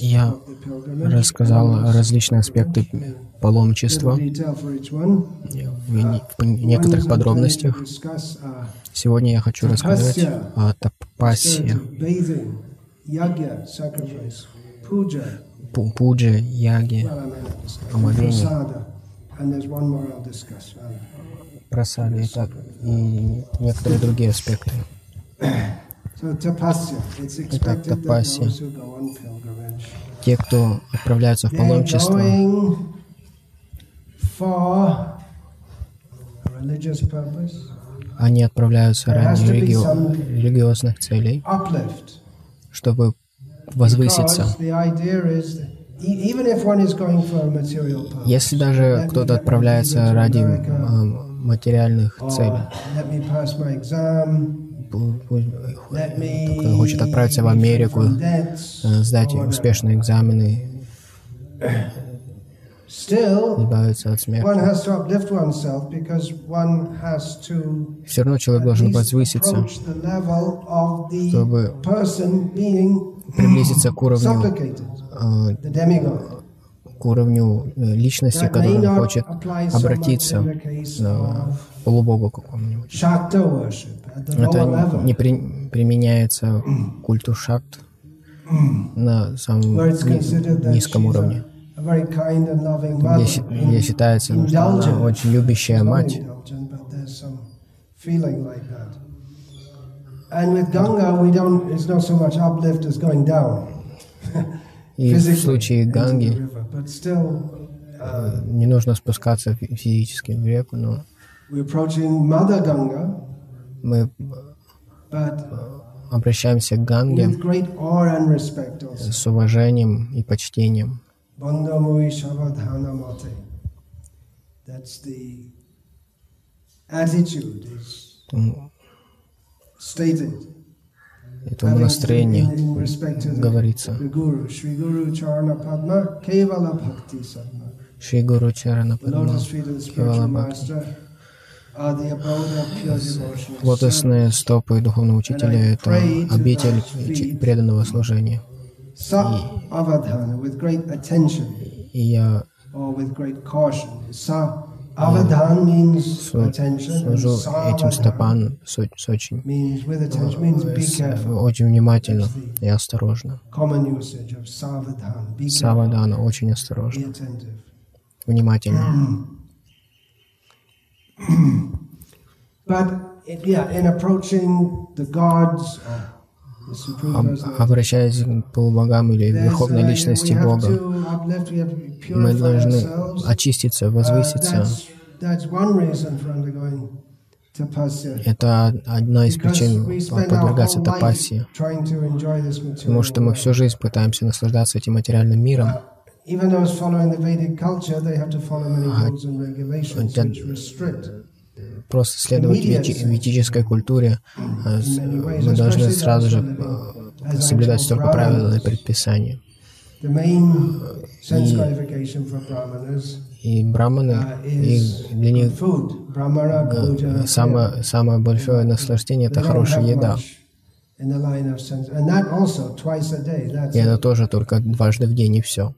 Я рассказал различные аспекты паломничества. в некоторых подробностях. Сегодня я хочу рассказать о тапасе, пудже, яге, омовении, просаде и некоторые другие аспекты. Итак, тапаси. Те, кто отправляются в паломничество, они отправляются ради религи... религиозных целей, чтобы возвыситься. Если даже кто-то отправляется ради э, материальных целей, хочет отправиться в Америку, э, сдать успешные экзамены, избавиться от смерти. Все равно человек должен возвыситься, чтобы приблизиться к уровню к уровню э, личности, к которой он хочет обратиться к полубогу какому-нибудь. Это не при, применяется к культу шакт на самом низком уровне, где, где считается, что она очень любящая мать. И в случае Ганги э, не нужно спускаться физически в реку, но мы обращаемся к Ганге с уважением и почтением. Это в настроении говорится. Шри Гуру Чарана Падма Кевала Бхакти. Лотосные стопы духовного учителя — это обитель преданного служения. И, и я служу этим стопам с, с очень, с, очень внимательно и осторожно. Савадана очень осторожно, внимательно. Обращаясь к полубогам или верховной личности Бога, мы должны очиститься, возвыситься. Это одна из причин подвергаться тапасе, потому что мы всю жизнь пытаемся наслаждаться этим материальным миром, просто следовать ведической культуре, а мы должны сразу же э, соблюдать столько правил и предписаний. И, и браманы, uh, и для них э, самое, самое большое наслаждение — это хорошая еда. И это тоже только дважды в день, и все.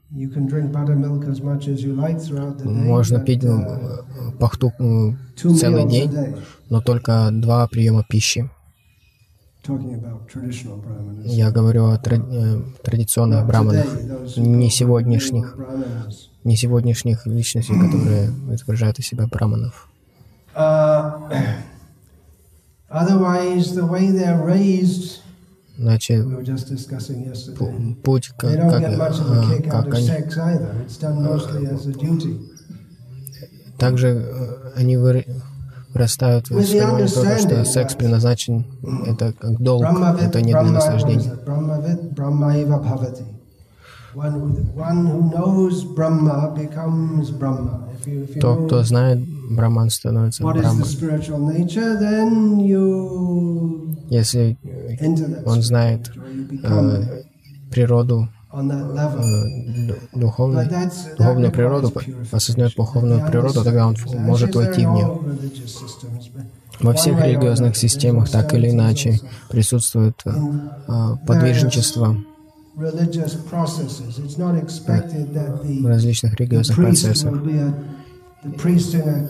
Можно пить э, пахту э, целый день, но только два приема пищи. Я говорю о тради традиционных браманах, не сегодняшних, не сегодняшних личностей, которые изображают из себя браманов. Иначе путь, как, как, как они... Также э, они вырастают в понимании того, что секс предназначен, это как долг, это не для наслаждения. Тот, кто знает Браман, становится Браман. Если он знает э, природу, э, духовную, духовную природу, осознает духовную природу, тогда он может войти в нее. Во всех религиозных системах так или иначе присутствует а, подвижничество в различных религиозных процессах.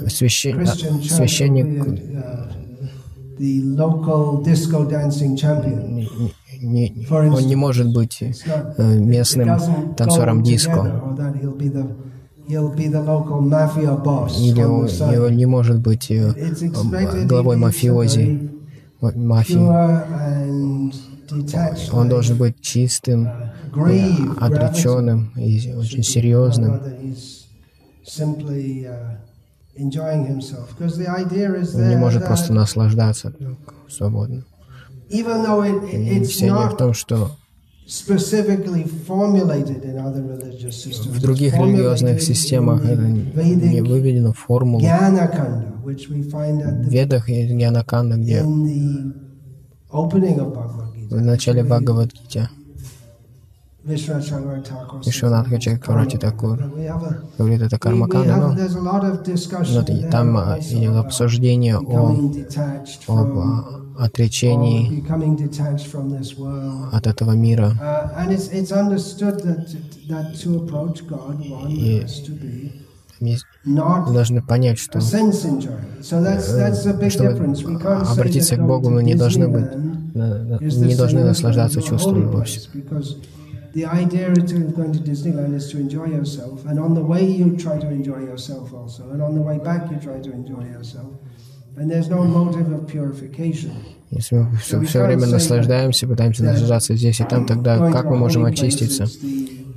Священ... Священник не, он не может быть э, местным танцором диско. Или он, он не может быть э, главой мафиози, мафии. Он должен быть чистым, отреченным и очень серьезным. Он не может просто наслаждаться свободно. Все в том, что в других религиозных системах это не выведено формулу. В Ведах есть Гьянаканда, где в начале Бхагавадгите Вишванатха Чакравати Такур говорит это Кармаканда, но, но там идет обсуждение о, об отречении от этого мира. И мы должны понять, что э, чтобы обратиться к Богу, мы не должны быть, не должны наслаждаться чувствами вовсе. The idea to going to Disneyland is to enjoy yourself, and on the way you try to enjoy yourself also, and on the way back you try to enjoy yourself. Если мы все, все время наслаждаемся, пытаемся наслаждаться здесь и там, тогда как мы можем очиститься?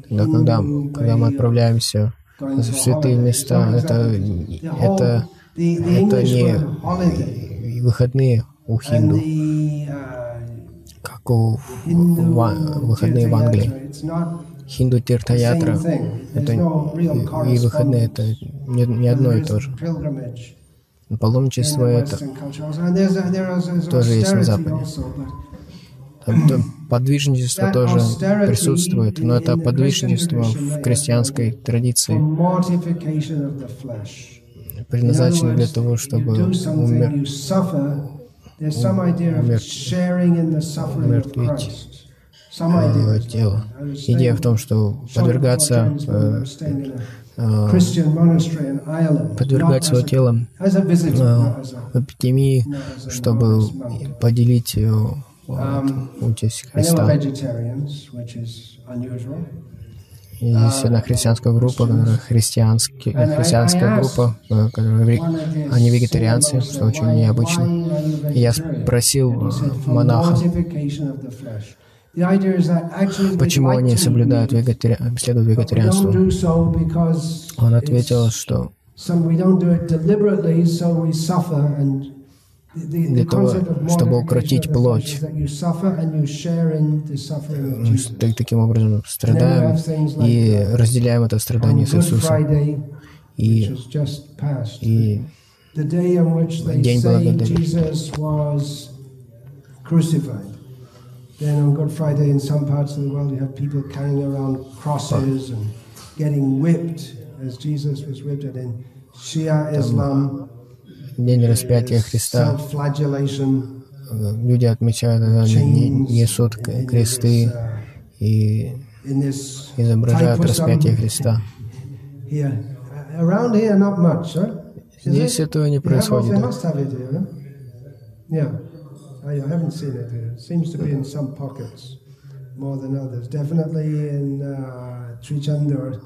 Тогда, когда, когда мы отправляемся в святые места, это, это, это не выходные у хинду, как у выходные в Англии. Хинду Тиртаятра, это и выходные, это не, не одно и то же. Паломничество это тоже есть на Западе. Подвижничество тоже присутствует, но это подвижничество в крестьянской традиции предназначено для того, чтобы умер, умертвить тело. Идея в том, что подвергаться э, Э, подвергать свое тело э, эпидемии, чтобы поделить э, um, участь Христа. И здесь одна христианская группа, которая христианская группа, которые, они вегетарианцы, что очень необычно. И я спросил монаха, Почему они соблюдают вегетари... следуют вегетарианству? Он ответил, что для того, чтобы укротить плоть. Мы таким образом страдаем и разделяем это страдание с Иисусом. И, и день благодарения. Then on Good Friday, in some parts of the world, you have people carrying around crosses and getting whipped, as Jesus was whipped. And in Shia Islam, День распятия Христа. Люди отмечают, они несут кресты и изображают распятие Христа. Здесь этого не происходит. I haven't seen it here. It seems to be in some pockets more than others. Definitely in uh, Trichandur.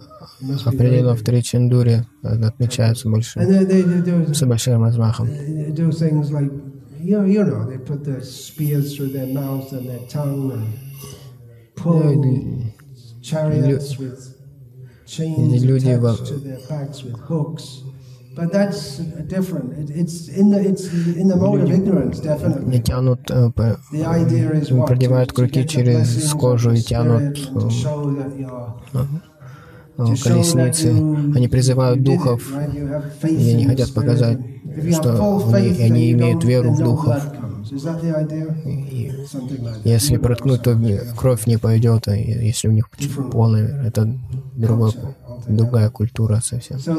Определенно в Тричандуре отмечается больше, с большим размахом. Do things like, you know, you know, they put the spears through their mouth and their tongue and pull chariots with chains attached to their backs with hooks. Не тянут, э, продевают крюки через кожу и тянут э, э, колесницы. Они призывают духов, и они хотят показать, что они, они имеют веру в духов. И если проткнуть, то кровь не пойдет, а если у них полная, это другой другая культура совсем. Uh,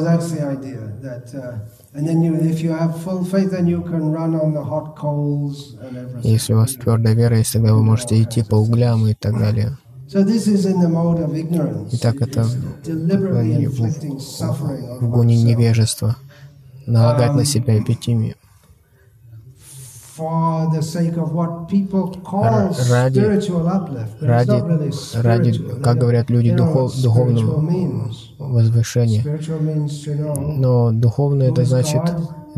Если у вас твердая вера тогда вы можете идти по углям и так далее. Итак, это в, в гоне невежества. Налагать на себя эпитемию. Ради, ради, ради, как говорят люди, духов, духовного возвышения. Но духовное это значит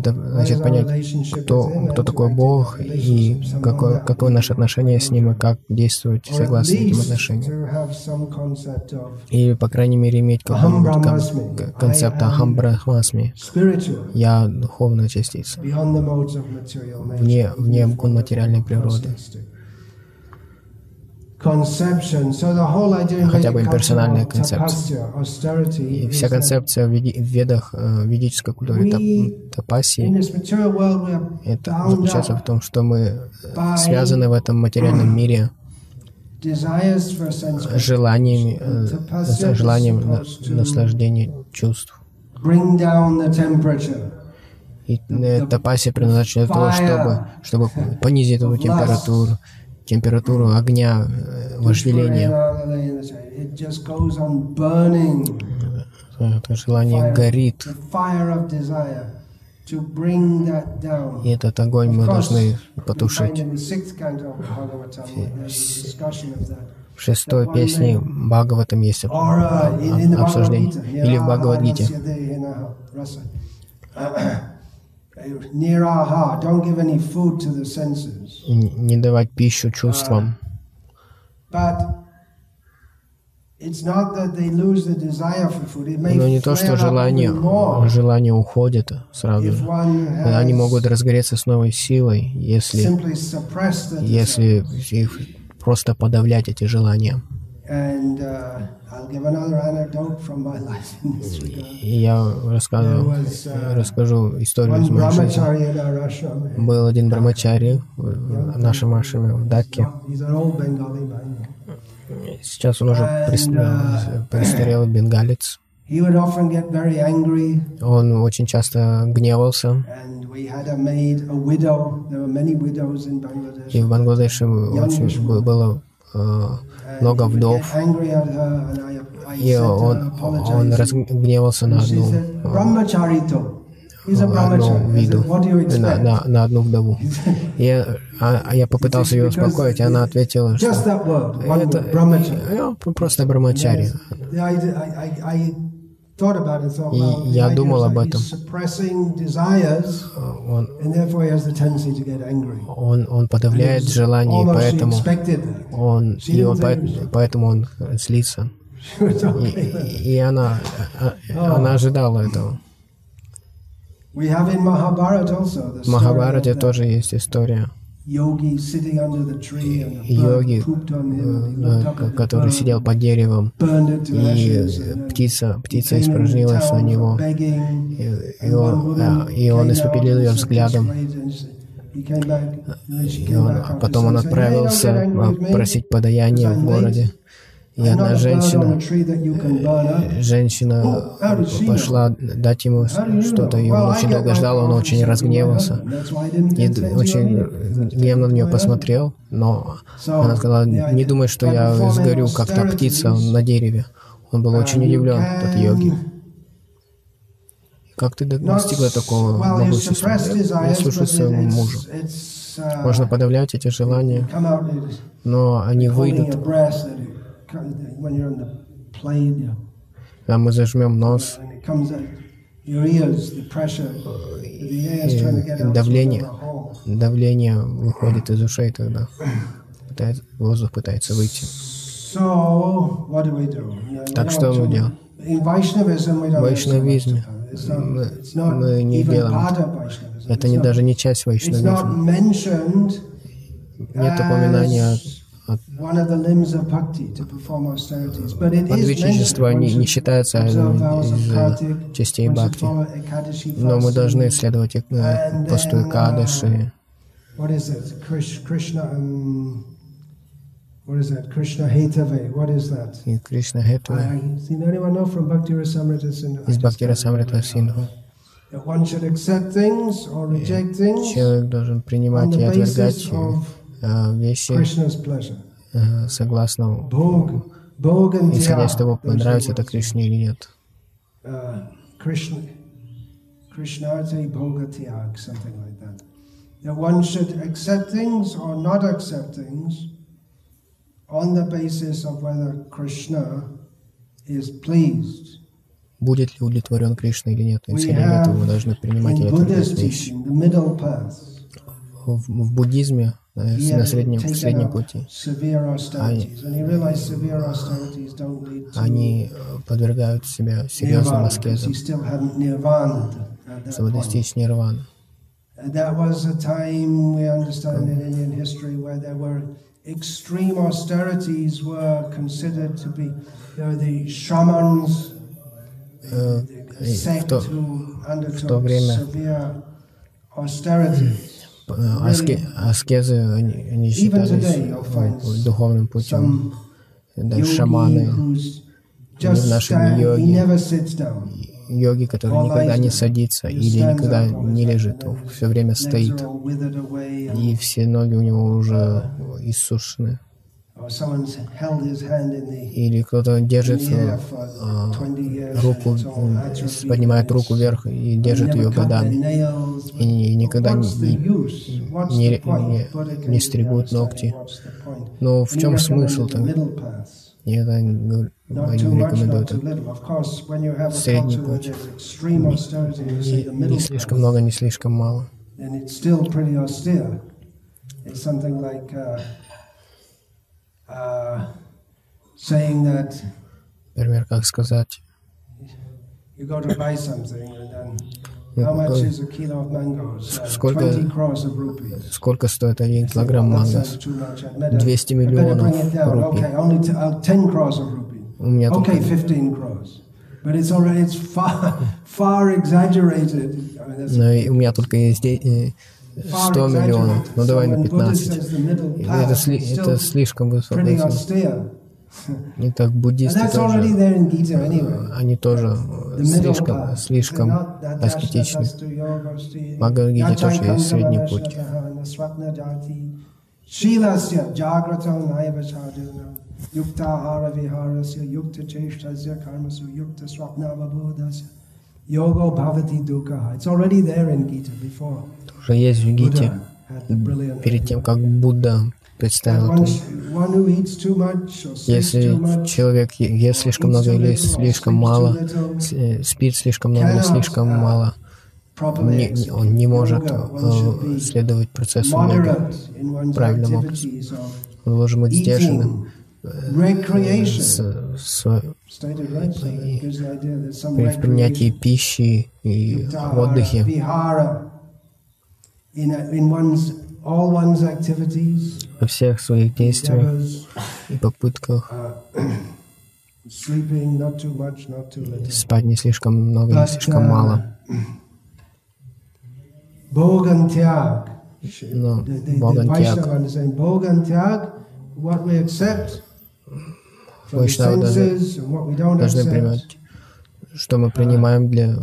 значит понять, кто, кто такой Бог и какое, какое наше отношение с Ним и как действовать согласно этим отношениям. И, по крайней мере, иметь какой-нибудь концепт Ахам Брахмасми. Я духовная частица, вне, вне материальной природы хотя бы имперсональная концепция. И вся концепция в ведах, в ведической культуре тапаси, это заключается в том, что мы связаны в этом материальном мире желаниями, желанием наслаждения чувств. И тапаси предназначена для того, чтобы, чтобы понизить эту температуру, температуру огня э, вожделения. Это желание горит. И этот огонь мы должны потушить. В шестой песне Бхагаватам есть обсуждение. Или в Бхагавадгите. Не давать пищу чувствам. Но не то, что желание, желание уходит сразу же. Они могут разгореться с новой силой, если, если их просто подавлять эти желания. Uh, и я рассказываю, uh, расскажу историю из моей жизни. Был один брамачари в нашем ашраме в Дакке. Сейчас он уже престарелый бенгалец. Он очень часто гневался. И в Бангладеше очень было много вдов, и он, он разгневался на одну, одну виду, на, на, на одну вдову. Я, а, я попытался ее успокоить, и она ответила, что это я просто брамачари. И я думал об этом. Он, он, он подавляет желание, и поэтому он, и он, поэтому он злится. И, и она, а, она ожидала этого. В Махабарате тоже есть история йоги, э, который сидел под деревом, и птица, птица испражнилась на него, и он, и он испепелил ее взглядом. И он, а потом он отправился просить подаяние в городе. И одна женщина, женщина пошла дать ему что-то, и он очень долго ждал, он очень разгневался. И очень гневно на нее посмотрел, но она сказала, не думай, что я сгорю, как та птица на дереве. Он был очень удивлен, этот йоги. Как ты достигла такого могущества? Я слушаю своему мужу. Можно подавлять эти желания, но они выйдут когда мы зажмем нос, давление, давление выходит из ушей тогда. Пытается, воздух пытается выйти. Так что мы делаем? В вайшнавизме мы, мы не делаем. Это не, даже не часть вайшнавизма. Нет упоминания Подвижничество не, не считается из частей бхакти, но мы должны следовать э, посту Кадыши. What is that? Krishna Hetave. What is that? Krishna Hetave. Из Бхакти Расамрита Синдху. Человек должен принимать и отвергать э, вещи э, согласно исходя из того, нравится это Кришне или нет. Krishnarte Bhoga Tyag, something like that. That one should accept things or not accept things on the basis of whether Krishna is pleased. Будет ли удовлетворен Кришна или нет, исходя из этого мы должны принимать или отвергать вещи. В, в буддизме на среднем, среднем пути. Они, они подвергают себя серьезным аскезам, чтобы достичь нирваны. That was a time we understand in Indian history where there were extreme austerities were considered to be, you know, the shamans, the, the sect who undertook severe austerities. Аске, аскезы они, считались духовным путем. Даже шаманы, в нашем йоге, йоги, который никогда не садится или никогда не лежит, он все время стоит, и все ноги у него уже иссушены. Или кто-то держит а, руку, поднимает руку вверх и держит ее годами. И никогда не, не, не, не стригут ногти. Но в чем смысл тогда? Я это не рекомендую это. Средний путь. Не, не слишком много, не слишком мало. Uh, Например, как сказать, Сколько, сколько стоит один килограмм манго? 200 миллионов рупий. У меня только... Но у меня только есть 100 миллионов. Ну давай на 15. Это, это слишком высокая цена. И так буддисты тоже, они тоже слишком, слишком аскетичны. Бхагавадгите тоже есть средний путь. Yoga bhavati dukkha. It's already there in Gita before. Уже есть в Гите, перед тем, как Будда представил это. Если человек ест слишком много или слишком мало, э, спит слишком много или слишком мало, не, он не может э, следовать процессу йога правильным образом. Он должен быть сдержанным э, с, с, при принятии пищи и отдыхе во всех своих действиях и попытках. спать не слишком много, не слишком мало. Но Богантьяг, Вайшнавы должны, должны принимать, что мы принимаем для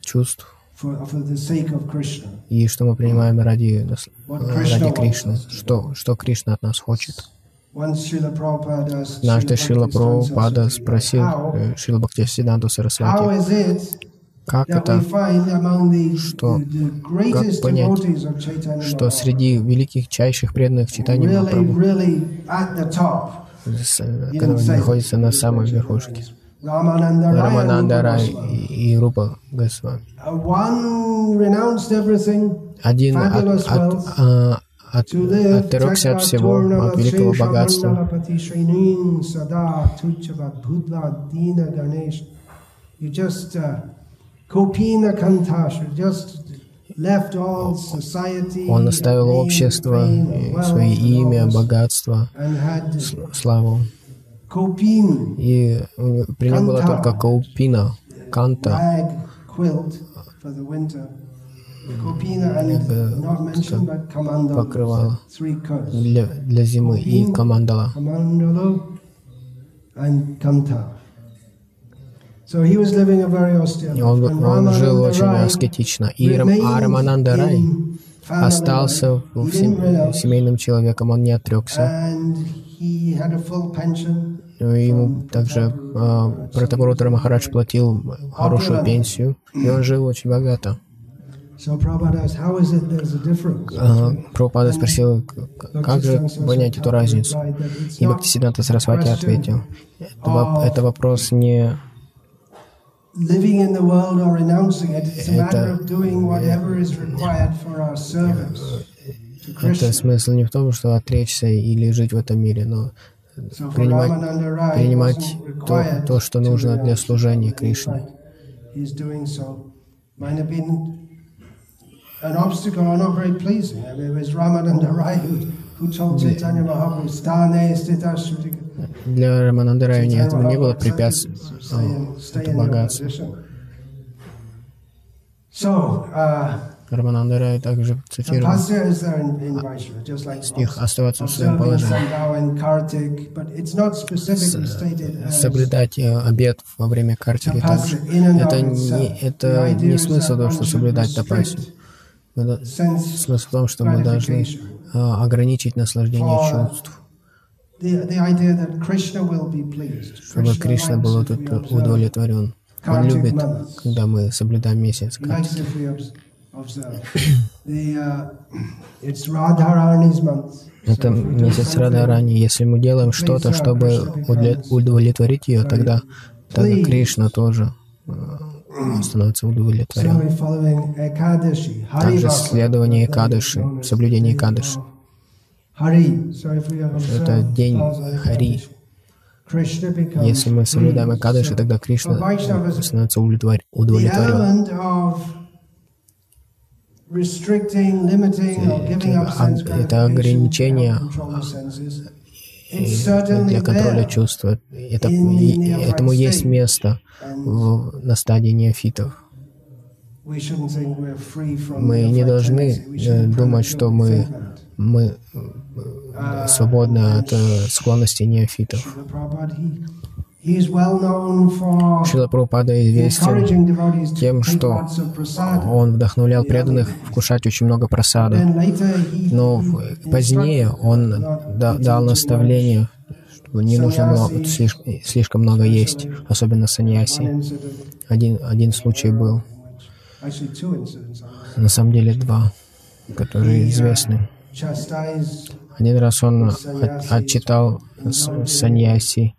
чувств, и что мы принимаем ради, ради Кришны, что, что Кришна от нас хочет. Однажды Шила Прабхупада спросил э, Шила Бхактисиданду Сарасвати, как это, что, как понять, что среди великих, чайших преданных читаний Махапрабху, который находится на самой верхушке, Рамананда Рай и Рупа Госвами. Один от, от, а, от, отрекся от всего, от великого богатства. Он оставил общество, свое имя, богатство, славу. И при нем была только каупина, канта, покрывало для, для зимы и камандала. И он, он жил очень аскетично. И Рамананда Рай остался семейным человеком, он не отрекся. Ну, ему также э, Пратапурутра Махарадж платил хорошую пенсию, и он жил очень богато. Прабхупада спросил, как же понять эту разницу? И Бхактисиданта Сарасвати ответил, это, это вопрос не это, это смысл не в том, что отречься или жить в этом мире, но принимать, принимать то, то, что нужно для служения Кришне. An obstacle or not very pleasing. I mean, it was Ramananda Rai who, who told Chaitanya Mahaprabhu, Stane stita Для Рамананда этому не было препятствий, это богатство. So, uh, Рамананда также цитировал стих «Оставаться в своем положении». Соблюдать э, обед во время картики также. Это не, это не смысл того, что соблюдать тапасию. Смысл в том, что мы должны э, ограничить наслаждение чувств чтобы Кришна был удовлетворен. Он любит, когда мы соблюдаем месяц. Uh, Это месяц Радхарани. Если мы делаем что-то, чтобы удовлетворить ее, тогда, тогда Кришна тоже э, становится удовлетворен. Также следование Экадыши, соблюдение Экадыши. Это день Хари. Если мы соблюдаем Экадыши, тогда Кришна становится удовлетворен. Это ограничение для контроля чувств. Это, этому есть место в, на стадии неофитов. Мы не должны э, думать, что мы, мы э, свободны от э, склонности неофитов. Шила Прабхупада известен тем, что он вдохновлял преданных вкушать очень много просада. Но позднее он дал наставление, что не нужно много, слишком, слишком много есть, особенно саньяси. Один, один случай был. На самом деле два, которые известны. Один раз он отчитал саньяси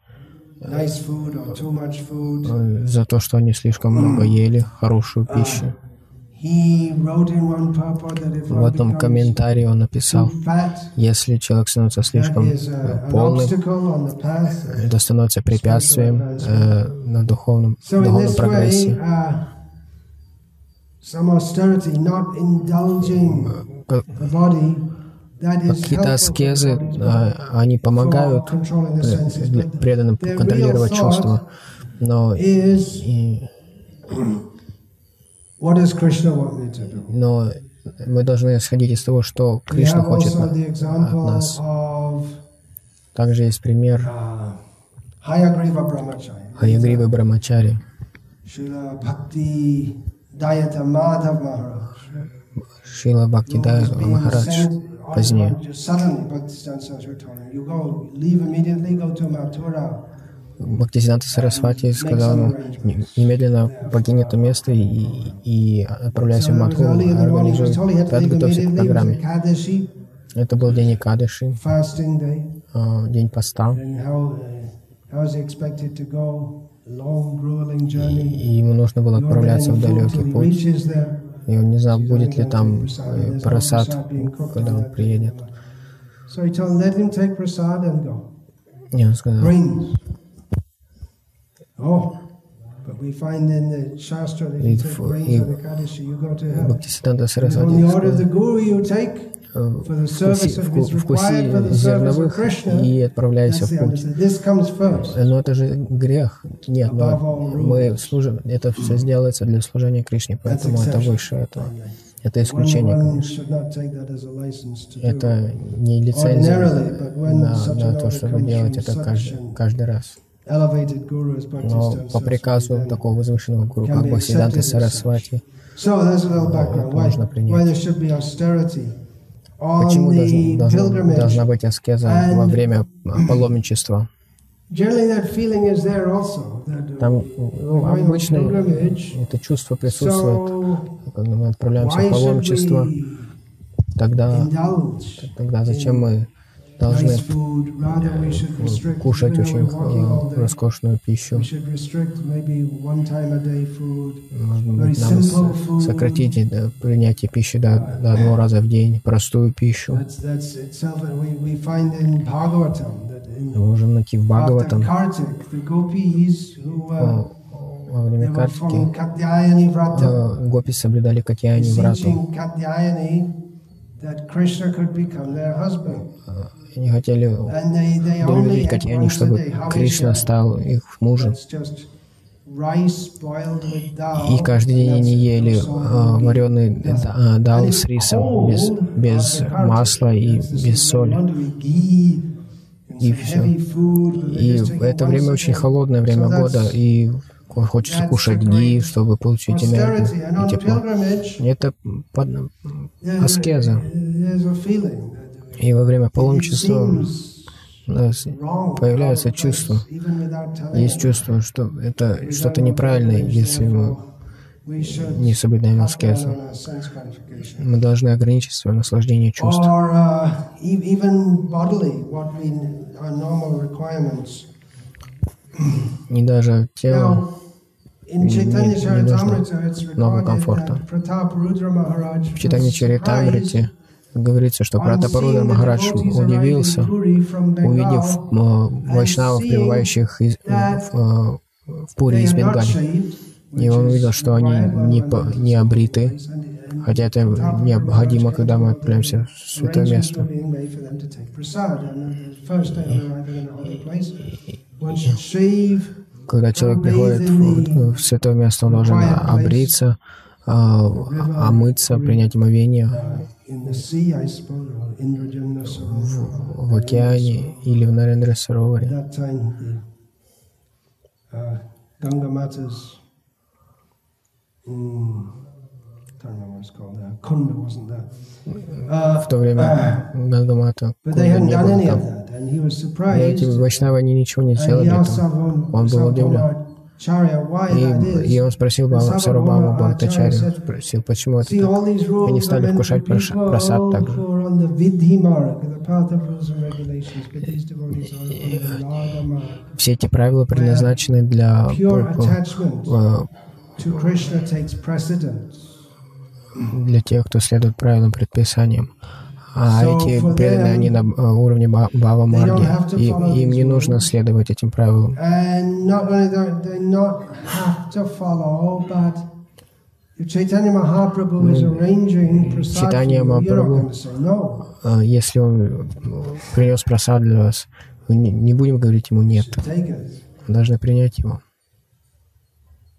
за то, что они слишком много ели хорошую пищу. В этом комментарии он написал, если человек становится слишком полным, это становится препятствием э, на духовном, духовном прогрессе какие-то аскезы, а, они помогают преданным контролировать чувства, но и, но мы должны исходить из того, что Кришна хочет от нас. Также есть пример Хаягрива Брамачари. Шила Бхактидая Махарадж позднее. Бхактисиданта Сарасвати сказал ему, немедленно покинь это место и, и отправляйся в Мадху, организуй, подготовься к программе. Это был день Икадыши, а, день поста. И ему нужно было отправляться в далекий путь. И он не знал, будет ли там э, просад, когда он приедет. И он сказал, и Бхактисиданта Сарасвати сказал, вкуси, вкуси зерновых и отправляйся в путь. Но это же грех. Нет, мы служим, это все сделается для служения Кришне, поэтому это выше этого. Это исключение, конечно. Это не лицензия на, на то, чтобы делать это каждый, каждый раз. Но по приказу такого возвышенного гуру, как Бхактисиданта Сарасвати, можно принять. Почему должна, должна быть аскеза во время паломничества? Там ну, обычно это чувство присутствует, когда мы отправляемся в паломничество, тогда, тогда зачем мы должны кушать очень э, роскошную пищу. Может быть, нам сократить принятие пищи до, до одного раза в день, простую пищу. Мы можем найти в Бхагаватам. Во время Картики гопи соблюдали Катьяни врату. Они хотели удовлетворить Катьяни, чтобы Кришна стал их мужем. И каждый день они ели э, вареный э, дал с рисом, без, без масла и без соли. И все. И это время очень холодное время года, и хочется кушать ги, чтобы получить энергию и тепло. Это под... аскеза. И во время паломничества появляется чувство. Есть чувство, что это что-то неправильное, если мы не соблюдаем аскезу. Мы должны ограничить свое наслаждение чувств. Не даже тело не, не, нужно много комфорта. В читании Чаритамрити говорится, что Пратапаруда Махарадж удивился, увидев э, вайшнавов, пребывающих из, в, в, в Пури из Бенгали. И он увидел, что они не, не обриты, хотя это необходимо, когда мы отправляемся в святое место. Когда человек приходит в, в святое место, он должен обриться, омыться, принять омовение в, в океане или в Нарендра Сароваре. В то время Гангамата Кунда не было там. Но эти вайшнавы, они ничего не сделали там. Он был удивлен. И, и он спросил Бама, Сарубаму Бхактачарю, спросил, почему это так? Они стали вкушать просад также. Все эти правила предназначены для для тех, кто следует правилам предписаниям. А эти преданные, они на э, уровне Бава Марги, и им не нужно следовать этим правилам. Читание Махапрабху, э, если он принес просад для вас, мы не будем говорить ему «нет». Мы должны принять его.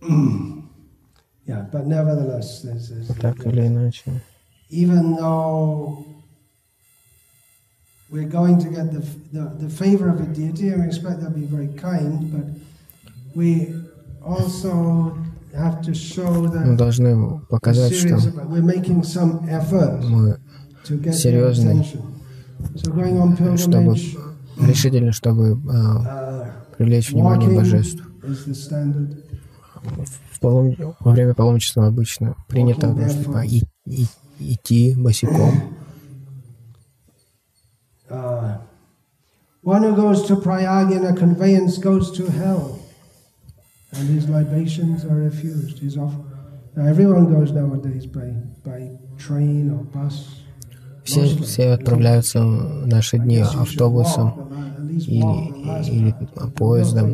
Так или иначе. We're going to get the, the, the favor of a deity and we expect that to be very kind, but we also have to show that мы должны показать, что мы серьезны, чтобы решительно, чтобы uh, привлечь внимание божеств. В полом... Во время паломничества обычно принято и, и, идти босиком. Uh, one who goes to Prayag in a conveyance goes to hell, and his libations are refused. His off- now, everyone goes nowadays by, by train or bus. Все, все отправляются в наши дни автобусом или, или поездом.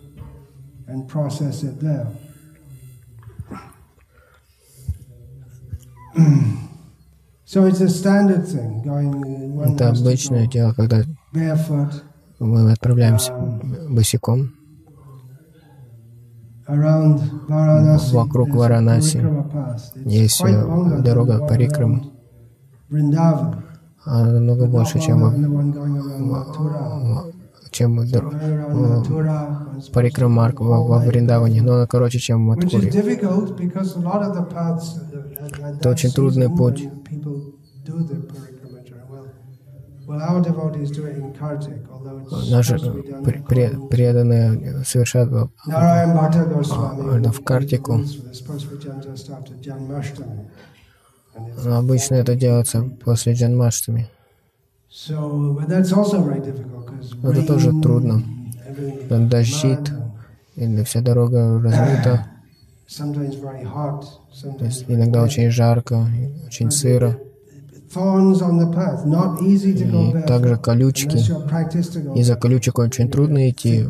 and process it there. so it's a standard thing, going one Это обычное дело, когда barefoot мы отправляемся босиком. Вокруг Варанаси есть э, дорога Парикрама. Она намного больше, чем, чем дор- Going around Mathura, one's supposed Парикрам to Марк go во, во. Вриндаване, но она короче, чем в uh, at Это очень трудный путь. Наши преданные. А, да, в Картику. но обычно это делается после Джанмаштами. So, but that's also very difficult это тоже трудно. дождит, и вся дорога размыта, то есть иногда очень жарко, очень сыро, и также колючки. Из-за колючек очень трудно идти э,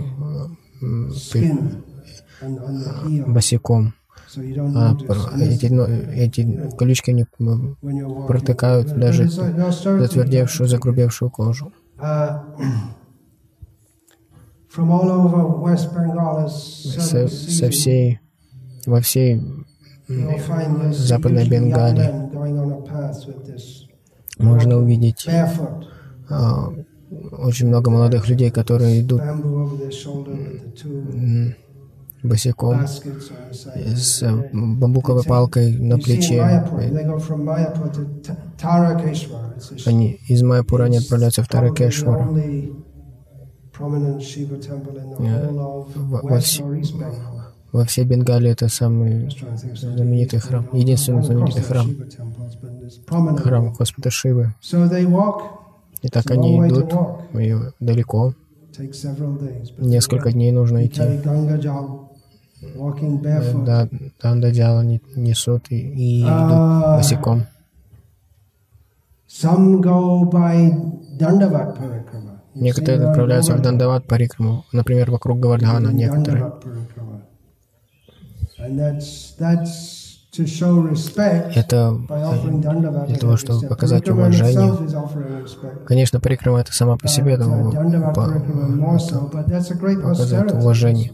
heel, босиком. А эти, но- эти колючки не протыкают даже затвердевшую, загрубевшую кожу. Со, со всей, во всей Западной Бенгалии можно увидеть а, очень много молодых людей, которые идут босиком с э, бамбуковой палкой на плече. Они из Майпура они отправляются в Таракешвар. Во- во всей Бенгалии это самый знаменитый храм, единственный знаменитый храм, храм Господа Шивы. И так они идут и далеко, несколько дней нужно идти. Да, дела не- несут и, и идут А. босиком. Some go by Dandavat Parikrama. Некоторые отправляются в Дандават Парикраму, например, вокруг Гавардхана, некоторые. Это для того, чтобы показать уважение. Конечно, Парикрама это сама по себе uh, great показывает уважение,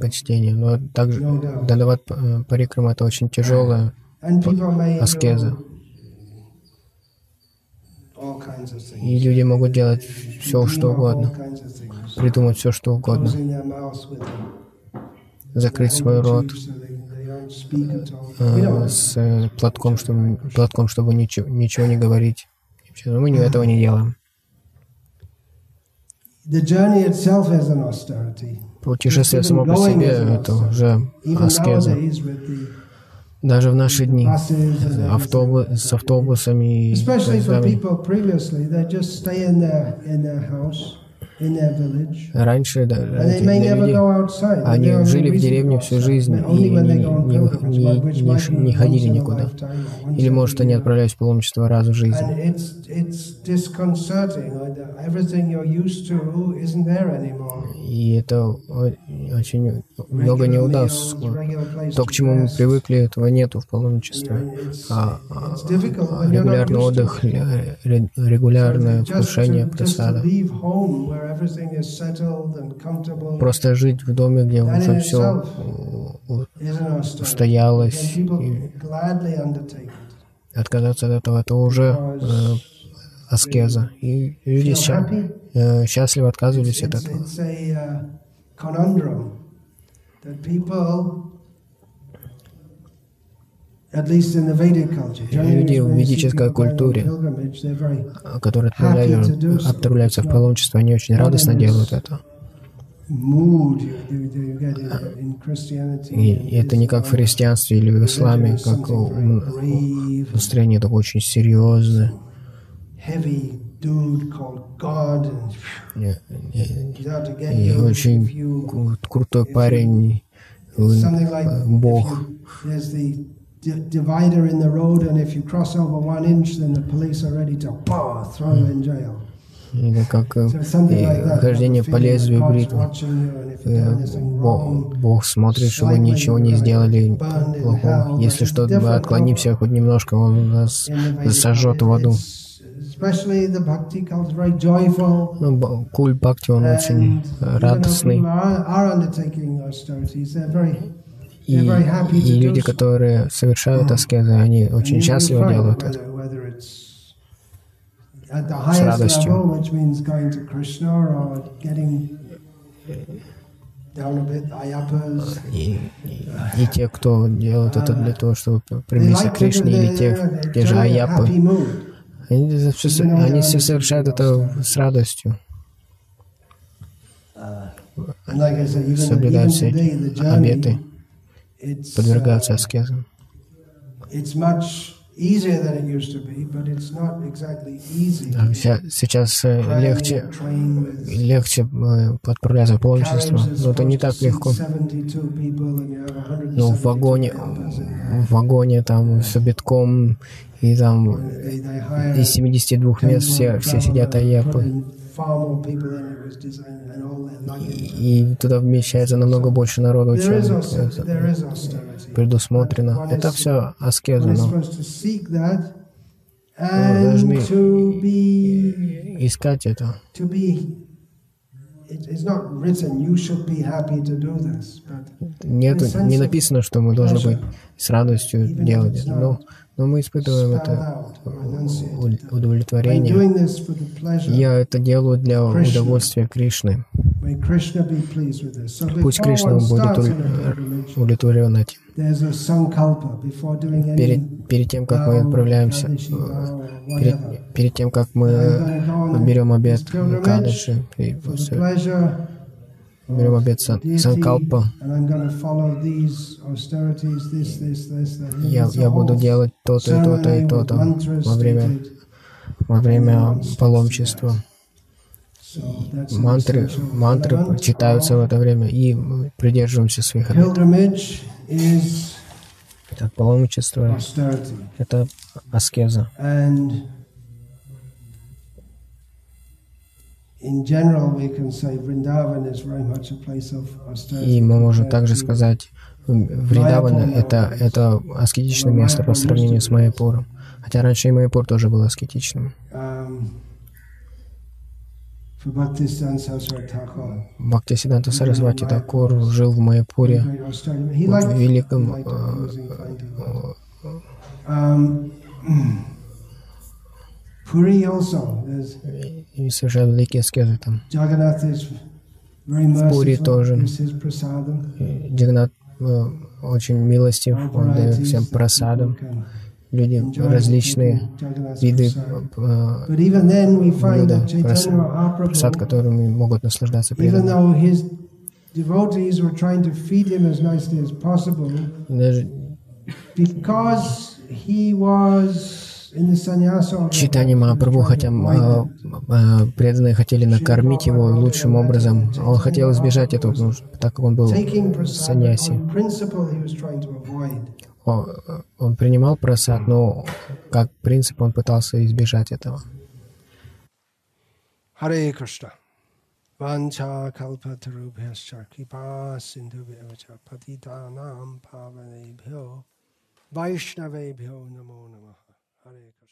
почтение. Но также. Дандават э, Парикрама это очень may аскеза. do all kinds of things. И люди могут делать все, что угодно, придумать все, что угодно, закрыть свой рот. э, с э, платком, чтобы, платком, чтобы ничего, ничего не говорить. Вообще, ну, Мы этого не делаем. Путешествие само по себе это уже аскеза. Даже в наши дни автобус, с автобусами и Especially for Раньше да, для людей, они жили в деревне всю жизнь и не, не, не- не не ходили никуда. Или, может, они отправлялись в паломничество раз в жизни. И это очень много regular place То, к чему мы привыкли, этого нету в паломничестве. А, а регулярный отдых, регулярное to просада. Просто жить в доме, где уже все устоялось, и отказаться от этого, это уже э, аскеза. И люди ща- э, счастливо отказывались от этого. it's a uh, conundrum that people, at least in the Vedic culture, generally Люди в ведической культуре, которые отправляют- отправляются в паломничество, они очень радостно делают это. И это не как в христианстве или в исламе, как настроение такое очень серьезное. И очень крутой парень, э, Бог. Divider in the road, and if you cross over one inch, then the police are ready to bah, throw you in jail. или как э, хождение по лезвию бритвы. Э, Бог, Бог смотрит, чтобы ничего не сделали плохого. Если что-то мы отклонимся хоть немножко, Он нас сожжет в аду. Ну, культ бхакти, он очень радостный. И, и люди, которые совершают аскезы, они очень счастливо делают это. с радостью. И, и, и те, кто делает это для того, чтобы приблизиться к Кришне, или те, те же аяпы, они, все, они все совершают это с радостью. Соблюдают все обеты, подвергаются аскезам. Сейчас легче, легче э, отправляться в паломничество, но это не так легко. Ну, в вагоне, в вагоне там все битком, и там из 72 мест все, все сидят аяпы. И туда вмещается намного больше народу, чем предусмотрено. Это все аскеза, но мы должны искать это. Нет, не написано, что мы должны быть с радостью делать. Но но мы испытываем это удовлетворение. Я это делаю для удовольствия Кришны. Пусть Кришна будет удовлетворен этим. Перед, перед тем, как мы отправляемся, перед, перед тем, как мы берем обед Кададжи, берем обет сан, Санкалпа. Я, я буду делать то-то и то-то и то-то во время, во время паломничества. Мантры, мантры читаются в это время, и мы придерживаемся своих обетов. Итак, паломничество — это аскеза. И мы можем также сказать, Вриндавана — это, это аскетичное место по сравнению с Майяпуром. Хотя раньше и Майяпур тоже был аскетичным. Бхактисиданта Сарасвати Такур жил в Майяпуре, в великом и совершают великие аскезы там. В Пури тоже. Джаганат э, очень милостив, он дает всем просадам. Люди различные виды э, блюда, просад, которыми могут наслаждаться преданные. Даже Читание Махапрабху, хотя э, э, преданные хотели накормить его лучшим образом, он хотел избежать этого, потому что, так как он был саньяси. Он, он принимал просад, но как принцип он пытался избежать этого. Харе Кришна. Vancha kalpatarubhyascha kripa sindhubhyavacha patitanam pavanebhyo Vaishnavebhyo namo namaha. Hare Krishna.